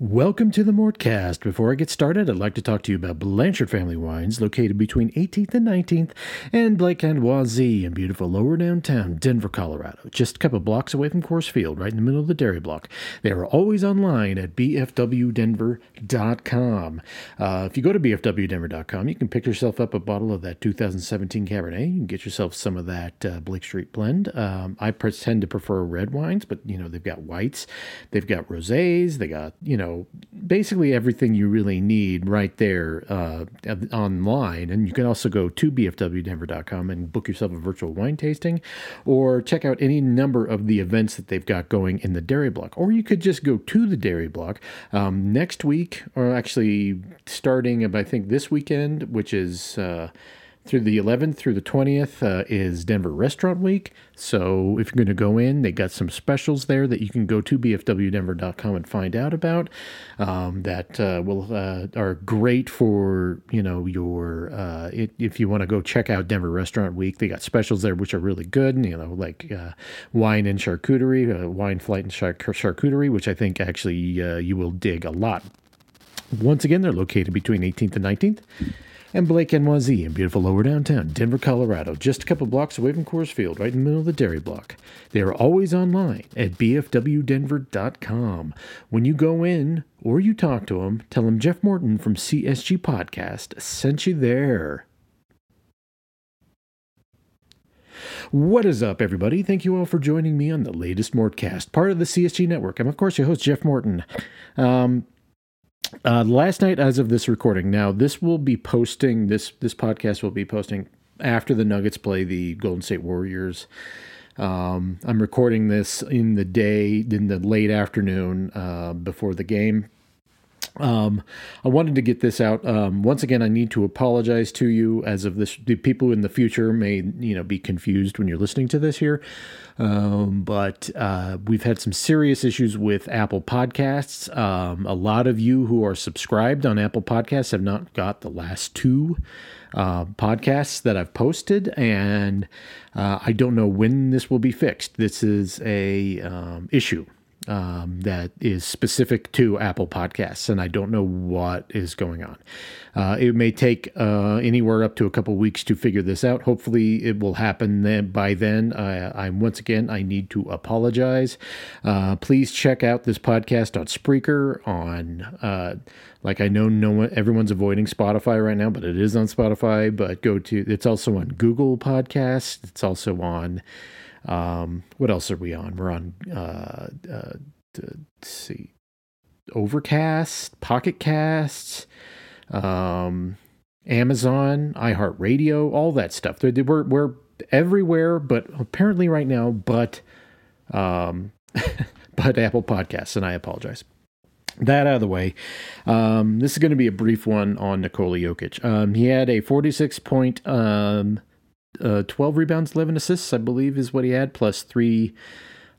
Welcome to the Mortcast. Before I get started, I'd like to talk to you about Blanchard Family Wines, located between 18th and 19th, and Blake and Wazee in beautiful lower downtown Denver, Colorado, just a couple blocks away from Coors Field, right in the middle of the dairy block. They are always online at bfwdenver.com. Uh, if you go to bfwdenver.com, you can pick yourself up a bottle of that 2017 Cabernet. You can get yourself some of that uh, Blake Street blend. Um, I tend to prefer red wines, but you know they've got whites, they've got rosés, they got you know know, basically everything you really need right there uh, online. And you can also go to bfwdenver.com and book yourself a virtual wine tasting or check out any number of the events that they've got going in the dairy block. Or you could just go to the dairy block um, next week, or actually starting, I think, this weekend, which is. Uh, through the 11th through the 20th uh, is Denver Restaurant Week. So if you're going to go in, they got some specials there that you can go to bfwdenver.com and find out about um, that uh, will uh, are great for you know your uh, it, if you want to go check out Denver Restaurant Week. They got specials there which are really good. You know like uh, wine and charcuterie, uh, wine flight and char- charcuterie, which I think actually you will dig a lot. Once again, they're located between 18th and 19th and Blake and Wazee in beautiful lower downtown Denver, Colorado, just a couple blocks away from Coors Field, right in the middle of the dairy block. They are always online at bfwdenver.com. When you go in or you talk to them, tell them Jeff Morton from CSG Podcast sent you there. What is up, everybody? Thank you all for joining me on the latest Mortcast, part of the CSG Network. I'm, of course, your host, Jeff Morton. Um, uh, last night, as of this recording, now this will be posting this this podcast will be posting after the Nuggets play the Golden State Warriors. Um, I'm recording this in the day, in the late afternoon uh, before the game. Um, I wanted to get this out. Um, once again, I need to apologize to you as of this. The people in the future may, you know, be confused when you're listening to this here. Um, but uh, we've had some serious issues with Apple Podcasts. Um, a lot of you who are subscribed on Apple Podcasts have not got the last two uh, podcasts that I've posted, and uh, I don't know when this will be fixed. This is a um, issue um, that is specific to Apple Podcasts, and I don't know what is going on. Uh, it may take uh, anywhere up to a couple weeks to figure this out. Hopefully, it will happen then. By then, I, am once again I need to apologize. Uh, please check out this podcast on Spreaker. On uh, like I know no one, everyone's avoiding Spotify right now, but it is on Spotify. But go to it's also on Google Podcasts. It's also on um, what else are we on? We're on, uh, uh, let's see, Overcast, Pocket Casts, um, Amazon, iHeartRadio, all that stuff. We're, we're everywhere, but apparently right now, but, um, but Apple Podcasts, and I apologize. That out of the way. Um, this is going to be a brief one on Nikola Jokic. Um, he had a 46 point um, uh, 12 rebounds, 11 assists, I believe, is what he had, plus three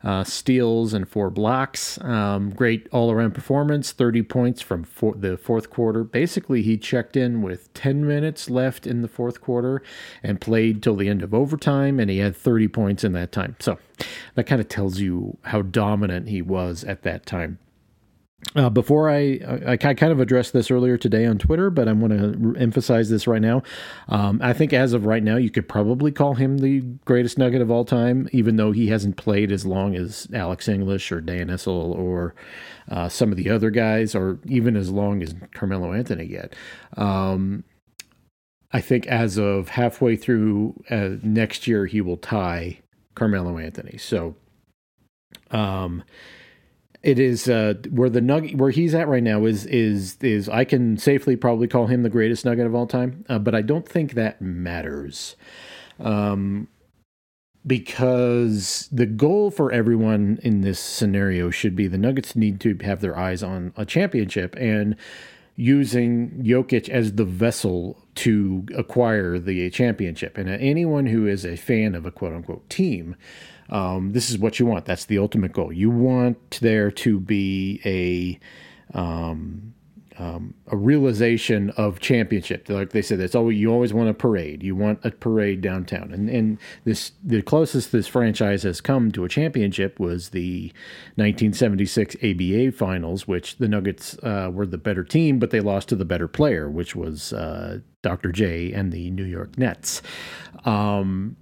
uh, steals and four blocks. Um, great all around performance, 30 points from for- the fourth quarter. Basically, he checked in with 10 minutes left in the fourth quarter and played till the end of overtime, and he had 30 points in that time. So that kind of tells you how dominant he was at that time. Uh, before I, I, I, kind of addressed this earlier today on Twitter, but I want to emphasize this right now. Um, I think as of right now, you could probably call him the greatest Nugget of all time, even though he hasn't played as long as Alex English or Dan Issel or uh, some of the other guys, or even as long as Carmelo Anthony yet. Um, I think as of halfway through uh, next year, he will tie Carmelo Anthony. So, um, it is uh, where the nugget where he's at right now is is is I can safely probably call him the greatest nugget of all time, uh, but I don't think that matters. Um, because the goal for everyone in this scenario should be the Nuggets need to have their eyes on a championship and using Jokic as the vessel to acquire the championship. And anyone who is a fan of a quote unquote team, um, this is what you want. That's the ultimate goal. You want there to be a um, um, a realization of championship. Like they said, that's always you always want a parade. You want a parade downtown, and and this the closest this franchise has come to a championship was the 1976 ABA Finals, which the Nuggets uh, were the better team, but they lost to the better player, which was uh, Dr. J and the New York Nets. Um,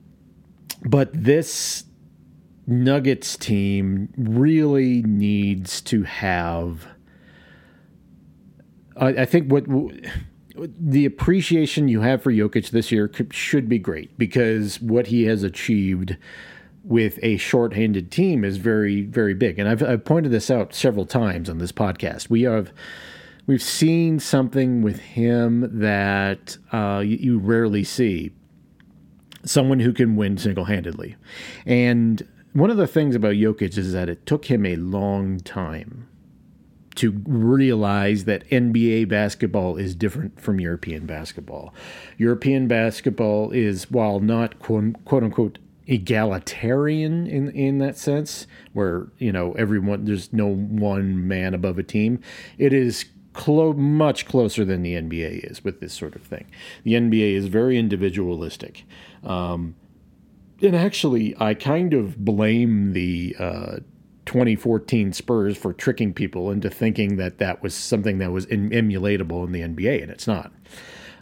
but this Nuggets team really needs to have I, I think what the appreciation you have for Jokic this year should be great because what he has achieved with a shorthanded team is very, very big. And I've, I've pointed this out several times on this podcast. We have we've seen something with him that uh, you, you rarely see. Someone who can win single handedly. And one of the things about Jokic is that it took him a long time to realize that NBA basketball is different from European basketball. European basketball is, while not quote, quote unquote egalitarian in in that sense, where you know everyone there's no one man above a team, it is clo- much closer than the NBA is with this sort of thing. The NBA is very individualistic. Um, and actually, I kind of blame the uh, 2014 Spurs for tricking people into thinking that that was something that was emulatable in the NBA, and it's not.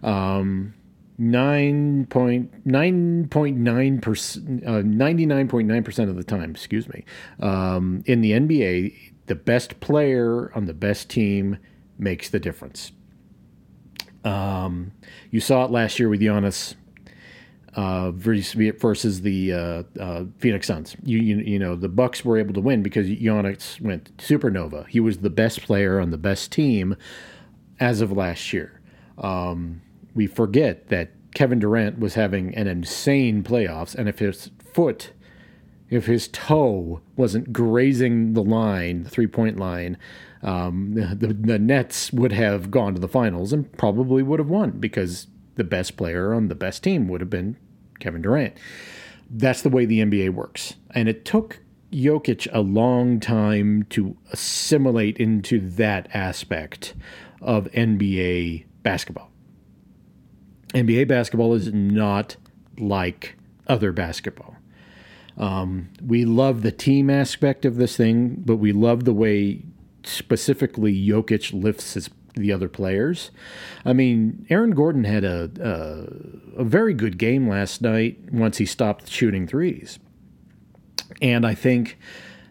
Um, 9.9.9 percent, uh, 99.9 percent of the time, excuse me, um, in the NBA, the best player on the best team makes the difference. Um, you saw it last year with Giannis uh, versus the uh, uh, Phoenix Suns. You, you, you know the Bucks were able to win because Giannis went supernova. He was the best player on the best team as of last year. Um, we forget that Kevin Durant was having an insane playoffs, and if his foot, if his toe wasn't grazing the line, the three point line, um, the, the Nets would have gone to the finals and probably would have won because the best player on the best team would have been Kevin Durant. That's the way the NBA works. And it took Jokic a long time to assimilate into that aspect of NBA basketball. NBA basketball is not like other basketball. Um, we love the team aspect of this thing, but we love the way specifically Jokic lifts his the other players. I mean, Aaron Gordon had a, a, a very good game last night once he stopped shooting threes, and I think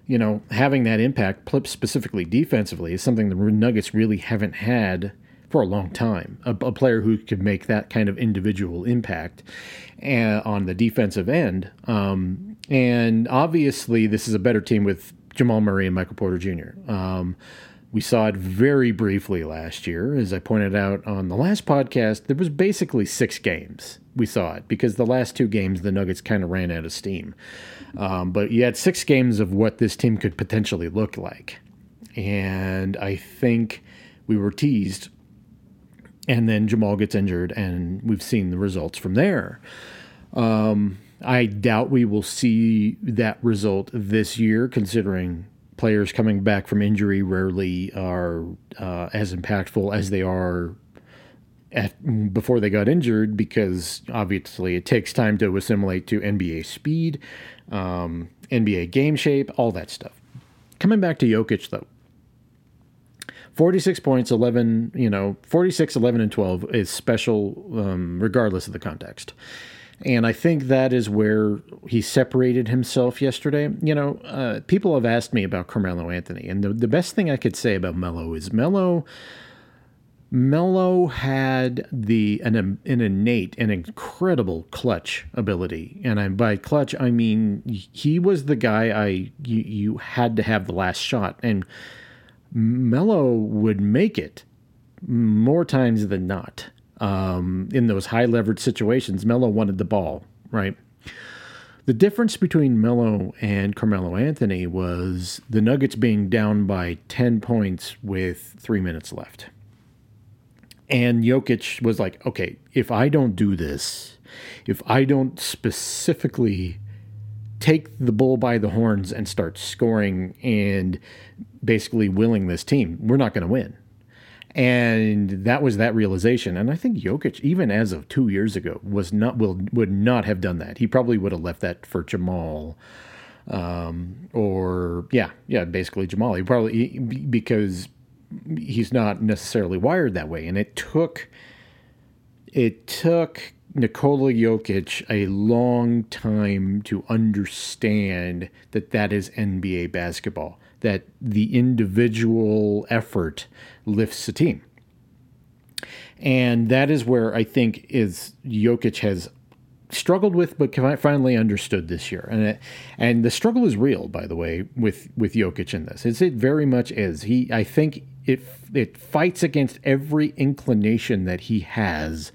you know having that impact, specifically defensively, is something the Nuggets really haven't had for a long time. A, a player who could make that kind of individual impact uh, on the defensive end, um, and obviously this is a better team with Jamal Murray and Michael Porter Jr. Um, we saw it very briefly last year. As I pointed out on the last podcast, there was basically six games we saw it because the last two games the Nuggets kind of ran out of steam. Um, but you had six games of what this team could potentially look like. And I think we were teased. And then Jamal gets injured, and we've seen the results from there. Um, I doubt we will see that result this year, considering players coming back from injury rarely are uh, as impactful as they are at, before they got injured because obviously it takes time to assimilate to NBA speed, um, NBA game shape, all that stuff. Coming back to Jokic though. 46 points, 11, you know, 46, 11, and 12 is special um, regardless of the context. And I think that is where he separated himself yesterday. You know, uh, people have asked me about Carmelo Anthony, and the, the best thing I could say about Melo is Melo. Melo had the an, an innate and incredible clutch ability, and I, by clutch I mean he was the guy I you, you had to have the last shot, and Melo would make it more times than not um, in those high leverage situations, Melo wanted the ball, right? The difference between Melo and Carmelo Anthony was the Nuggets being down by 10 points with three minutes left. And Jokic was like, okay, if I don't do this, if I don't specifically take the bull by the horns and start scoring and basically willing this team, we're not going to win. And that was that realization. And I think Jokic, even as of two years ago, was not will would not have done that. He probably would have left that for Jamal, um, or yeah, yeah, basically Jamal. He probably because he's not necessarily wired that way. And it took it took Nikola Jokic a long time to understand that that is NBA basketball, that the individual effort lifts a team. And that is where I think is Jokic has struggled with, but finally understood this year. And it, and the struggle is real, by the way, with with Jokic in this. It's, it very much is. He, I think, it it fights against every inclination that he has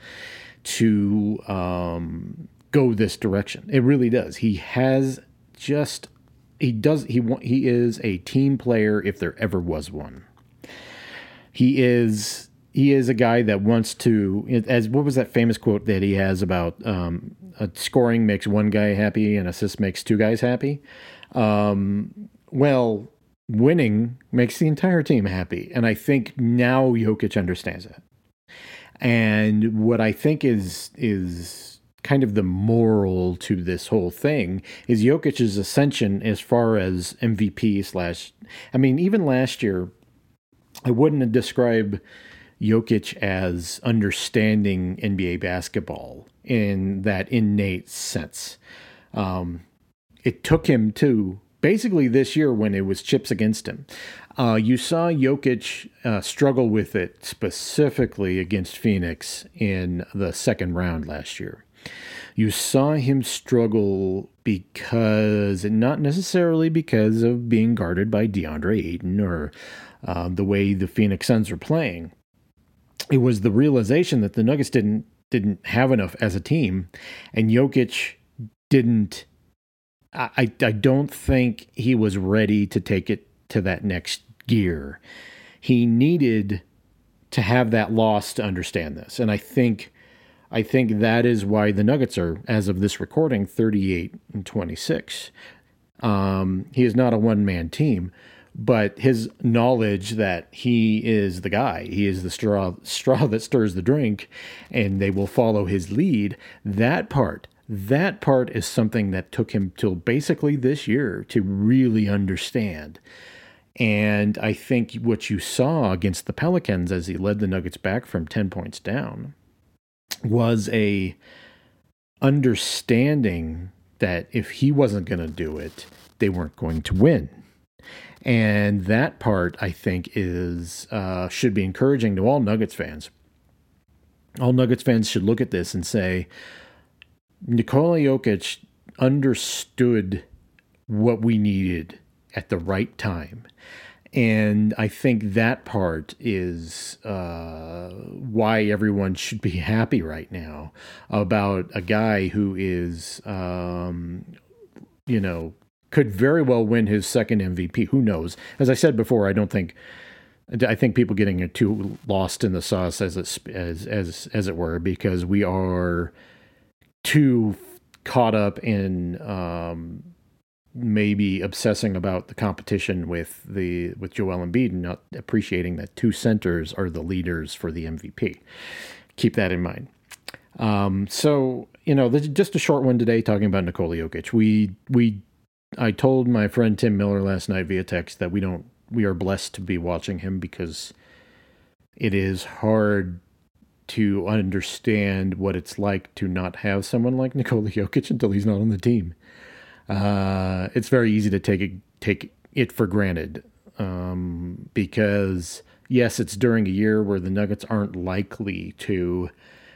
to um, go this direction. It really does. He has just he does he he is a team player if there ever was one. He is he is a guy that wants to as what was that famous quote that he has about um, scoring makes one guy happy and assist makes two guys happy. Um, well, winning makes the entire team happy, and I think now Jokic understands that. And what I think is is kind of the moral to this whole thing is Jokic's ascension as far as MVP slash. I mean, even last year, I wouldn't describe Jokic as understanding NBA basketball in that innate sense. Um, it took him to basically this year when it was chips against him. Uh, you saw Jokic uh, struggle with it specifically against Phoenix in the second round last year. You saw him struggle because, not necessarily because of being guarded by DeAndre Ayton or uh, the way the Phoenix Suns are playing. It was the realization that the Nuggets didn't didn't have enough as a team, and Jokic didn't. I I don't think he was ready to take it to that next gear. He needed to have that loss to understand this. And I think I think that is why the Nuggets are, as of this recording, 38 and 26. Um, he is not a one man team, but his knowledge that he is the guy, he is the straw, straw that stirs the drink, and they will follow his lead, that part, that part is something that took him till basically this year to really understand. And I think what you saw against the Pelicans as he led the Nuggets back from 10 points down was a understanding that if he wasn't going to do it, they weren't going to win. And that part, I think, is uh, should be encouraging to all Nuggets fans. All Nuggets fans should look at this and say, Nikola Jokic understood what we needed at the right time. And I think that part is uh, why everyone should be happy right now about a guy who is, um, you know, could very well win his second MVP. Who knows? As I said before, I don't think. I think people getting too lost in the sauce, as it, as as as it were, because we are too caught up in um, maybe obsessing about the competition with the with Joel Embiid and not appreciating that two centers are the leaders for the MVP. Keep that in mind. Um, so you know, just a short one today talking about Nikola Jokic. We we I told my friend Tim Miller last night via text that we don't we are blessed to be watching him because it is hard to understand what it's like to not have someone like Nikola Jokic until he's not on the team. Uh, it's very easy to take it, take it for granted um, because yes, it's during a year where the Nuggets aren't likely to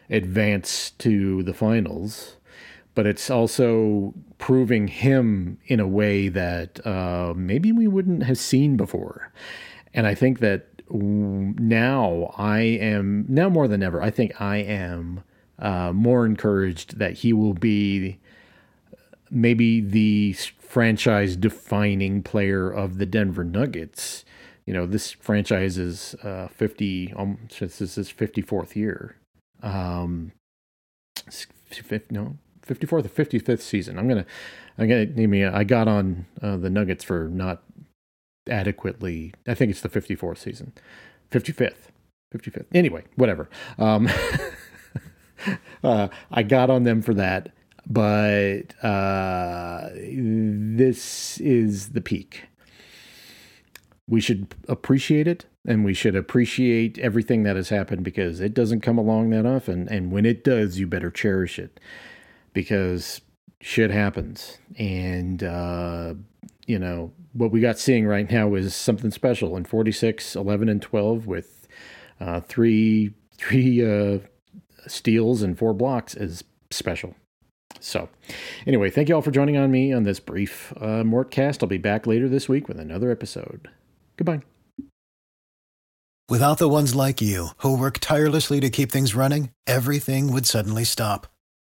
advance to the finals, but it's also proving him in a way that uh, maybe we wouldn't have seen before. And I think that now I am, now more than ever, I think I am uh, more encouraged that he will be maybe the franchise defining player of the Denver Nuggets. You know, this franchise is uh, 50, um, this is his 54th year. Um, no, 54th or 55th season. I'm to, I'm to, I mean, I got on uh, the Nuggets for not adequately, I think it's the 54th season, 55th, 55th. Anyway, whatever. Um, uh, I got on them for that but uh, this is the peak. We should appreciate it and we should appreciate everything that has happened because it doesn't come along that often. And when it does, you better cherish it because shit happens. And, uh, you know, what we got seeing right now is something special in 46, 11, and 12 with uh, three, three uh, steals and four blocks is special. So, anyway, thank you all for joining on me on this brief uh, Mortcast. I'll be back later this week with another episode. Goodbye. Without the ones like you, who work tirelessly to keep things running, everything would suddenly stop.